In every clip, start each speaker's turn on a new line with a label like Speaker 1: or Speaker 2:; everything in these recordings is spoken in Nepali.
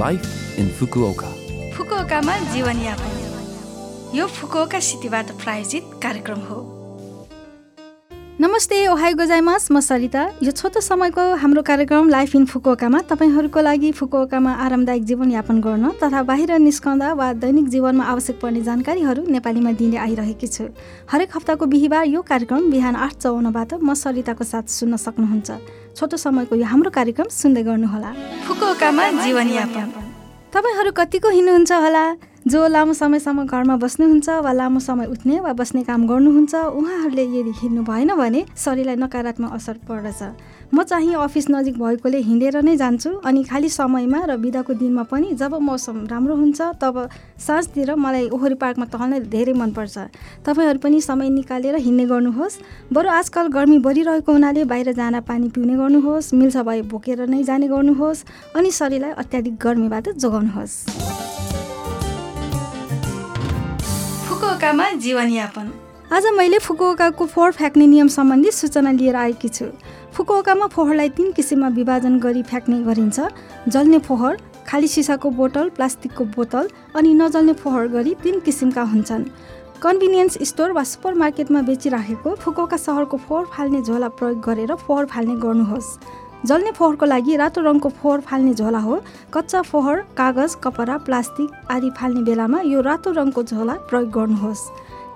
Speaker 1: Life in Fukuoka.
Speaker 2: फुकुओकामा जीवनयापन यो फुकुओका सिटीबाट प्रायोजित कार्यक्रम हो नमस्ते ओहाई गोजाइमास। म सरिता। यो छोटो समयको हाम्रो कार्यक्रम लाइफ इन फुकुओकामा तपाईँहरूको लागि फुकुओकामा आरामदायक जीवनयापन गर्न तथा बाहिर निस्कँदा वा दैनिक जीवनमा आवश्यक पर्ने जानकारीहरू नेपालीमा दिने आइरहेकी छु। हरेक हप्ताको बिहिबार यो कार्यक्रम बिहान आठ चौवन्नबाट म सरिताको साथ सुन्न सक्नुहुन्छ। छोटो समयको यो हाम्रो कार्यक्रम सुन्दै गर्नुहोला। जीवनयापन। तपाईँहरू कतिको हिँड्नुहुन्छ होला? जो लामो समयसम्म घरमा बस्नुहुन्छ वा लामो समय उठ्ने वा बस्ने काम गर्नुहुन्छ उहाँहरूले यदि हिँड्नु भएन भने शरीरलाई नकारात्मक असर पर्दछ। म चाहिँ अफिस नजिक भएकोले हिँडेर नै जान्छु अनि खाली समयमा र बिदाको दिनमा पनि जब मौसम राम्रो हुन्छ तब साँझतिर मलाई ओहोरी पार्कमा टहल्न धेरै मनपर्छ। तपाईँहरू पनि समय निकालेर हिँड्ने गर्नुहोस्। बरु आजकल गर्मी बढिरहेको हुनाले बाहिर जान पानी पिउने गर्नुहोस् मिल्छ भए बोकेर नै जाने गर्नुहोस् अनि शरीरलाई अत्याधिक गर्मीबाट जोगाउनुहोस्। फुकुओकामा जीवनयापन। आज मैले फुकुओकाको फोहोर फ्याँक्ने नियम सम्बन्धी सूचना लिएर आएकी छु। फुकुओकामा फोहोरलाई तिन किसिममा विभाजन गरी फ्याँक्ने गरिन्छ। जल्ने फोहोर खाली सिसाको बोतल प्लास्टिकको बोतल अनि नजल्ने फोहोर गरी तिन किसिमका हुन्छन्। कन्भिनियन्स स्टोर वा सुपर मार्केटमा बेचिराखेको फुकुओका सहरको फोहोर फाल्ने झोला प्रयोग गरेर फोहोर फाल्ने गर्नुहोस्। जल्ने फोहोरको लागि रातो रङको फोहोर फाल्ने झोला हो। कच्चा फोहोर कागज कपडा प्लास्टिक आदि फाल्ने बेलामा यो रातो रङको झोला प्रयोग गर्नुहोस्।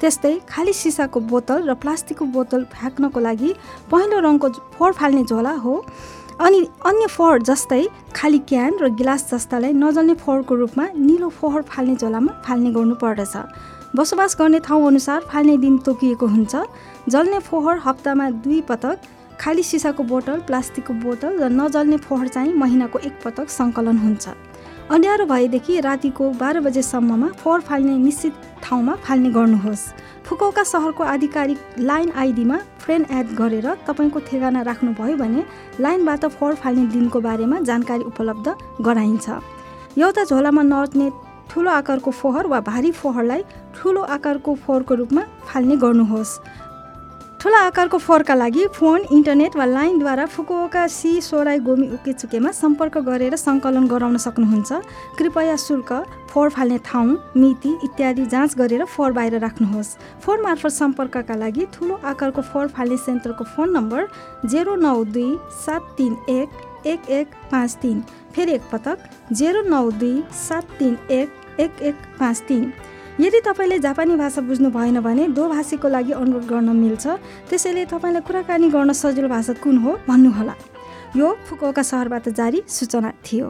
Speaker 2: त्यस्तै खाली सिसाको बोतल र प्लास्टिकको बोतल फ्याँक्नको लागि पहेँलो रङको फोहोर फाल्ने झोला हो। अनि अन्य फोहोर जस्तै खाली क्यान र गिलास जस्तालाई नजल्ने फोहोरको रूपमा निलो फोहोर फाल्ने झोलामा फाल्ने गर्नुपर्दछ। बसोबास गर्ने ठाउँ अनुसार फाल्ने दिन तोकिएको हुन्छ। जल्ने फोहोर हप्तामा दुई पटक खाली सिसाको बोतल प्लास्टिकको बोतल र नजल्ने फोहोर चाहिँ महिनाको एक पटक सङ्कलन हुन्छ। अँध्यारो भएदेखि रातिको बाह्र बजेसम्ममा फोहोर फाल्ने निश्चित ठाउँमा फाल्ने गर्नुहोस्। फुकौका सहरको आधिकारिक लाइन आइडीमा फ्रेन्ड एड गरेर तपाईँको ठेगाना राख्नुभयो भने लाइनबाट फोहोर फाल्ने दिनको बारेमा जानकारी उपलब्ध गराइन्छ। एउटा झोलामा नअट्ने ठुलो आकारको फोहोर वा भारी फोहोरलाई ठुलो आकारको फोहोरको रूपमा फाल्ने गर्नुहोस्। ठुला आकारको फोहोरका लागि फोन इन्टरनेट वा लाइनद्वारा फुकुओका सी सोराई गोमी उकेचुकेमा सम्पर्क गरेर सङ्कलन गराउन सक्नुहुन्छ। कृपया शुल्क फोहोर फाल्ने ठाउँ मिति इत्यादि जाँच गरेर फोहोर बाहिर राख्नुहोस्। फोहोर मार्फत सम्पर्कका लागि ठुलो आकारको फोहोर फाल्ने सेन्टरको फोन नम्बर जेरो नौ दुई सात तिन एक एक एक पाँच तिन फेरि एकपटक जेरो नौ दुई सात तिन एक एक एक पाँच तिन। यदि तपाईँले जापानी भाषा बुझ्नु भएन भने दो भाषीको लागि अनुरोध गर्न मिल्छ। त्यसैले तपाईँलाई कुराकानी गर्न सजिलो भाषा कुन हो भन्नुहोला। यो फुकुओका सहरबाट जारी सूचना थियो।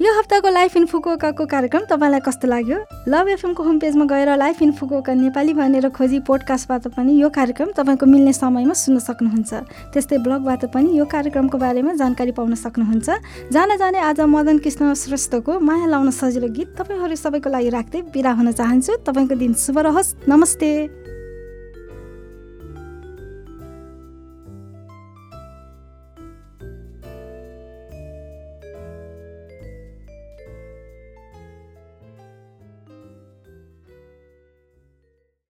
Speaker 2: यो हप्ताको लाइफ इन फुकुओकाको कार्यक्रम तपाईँलाई कस्तो लाग्यो? लभ एफएमको होम पेजमा गएर लाइफ इन फुकुओका नेपाली भनेर खोजी पोडकास्टबाट पनि यो कार्यक्रम तपाईँको मिल्ने समयमा सुन्न सक्नुहुन्छ। त्यस्तै ब्लगबाट पनि यो कार्यक्रमको बारेमा जानकारी पाउन सक्नुहुन्छ। जान जाने आज मदन कृष्ण श्रेष्ठको माया लाउन सजिलो गीत तपाईँहरू सबैको लागि राख्दै बिदा हुन चाहन्छु। तपाईँको दिन शुभ रहोस्। नमस्ते।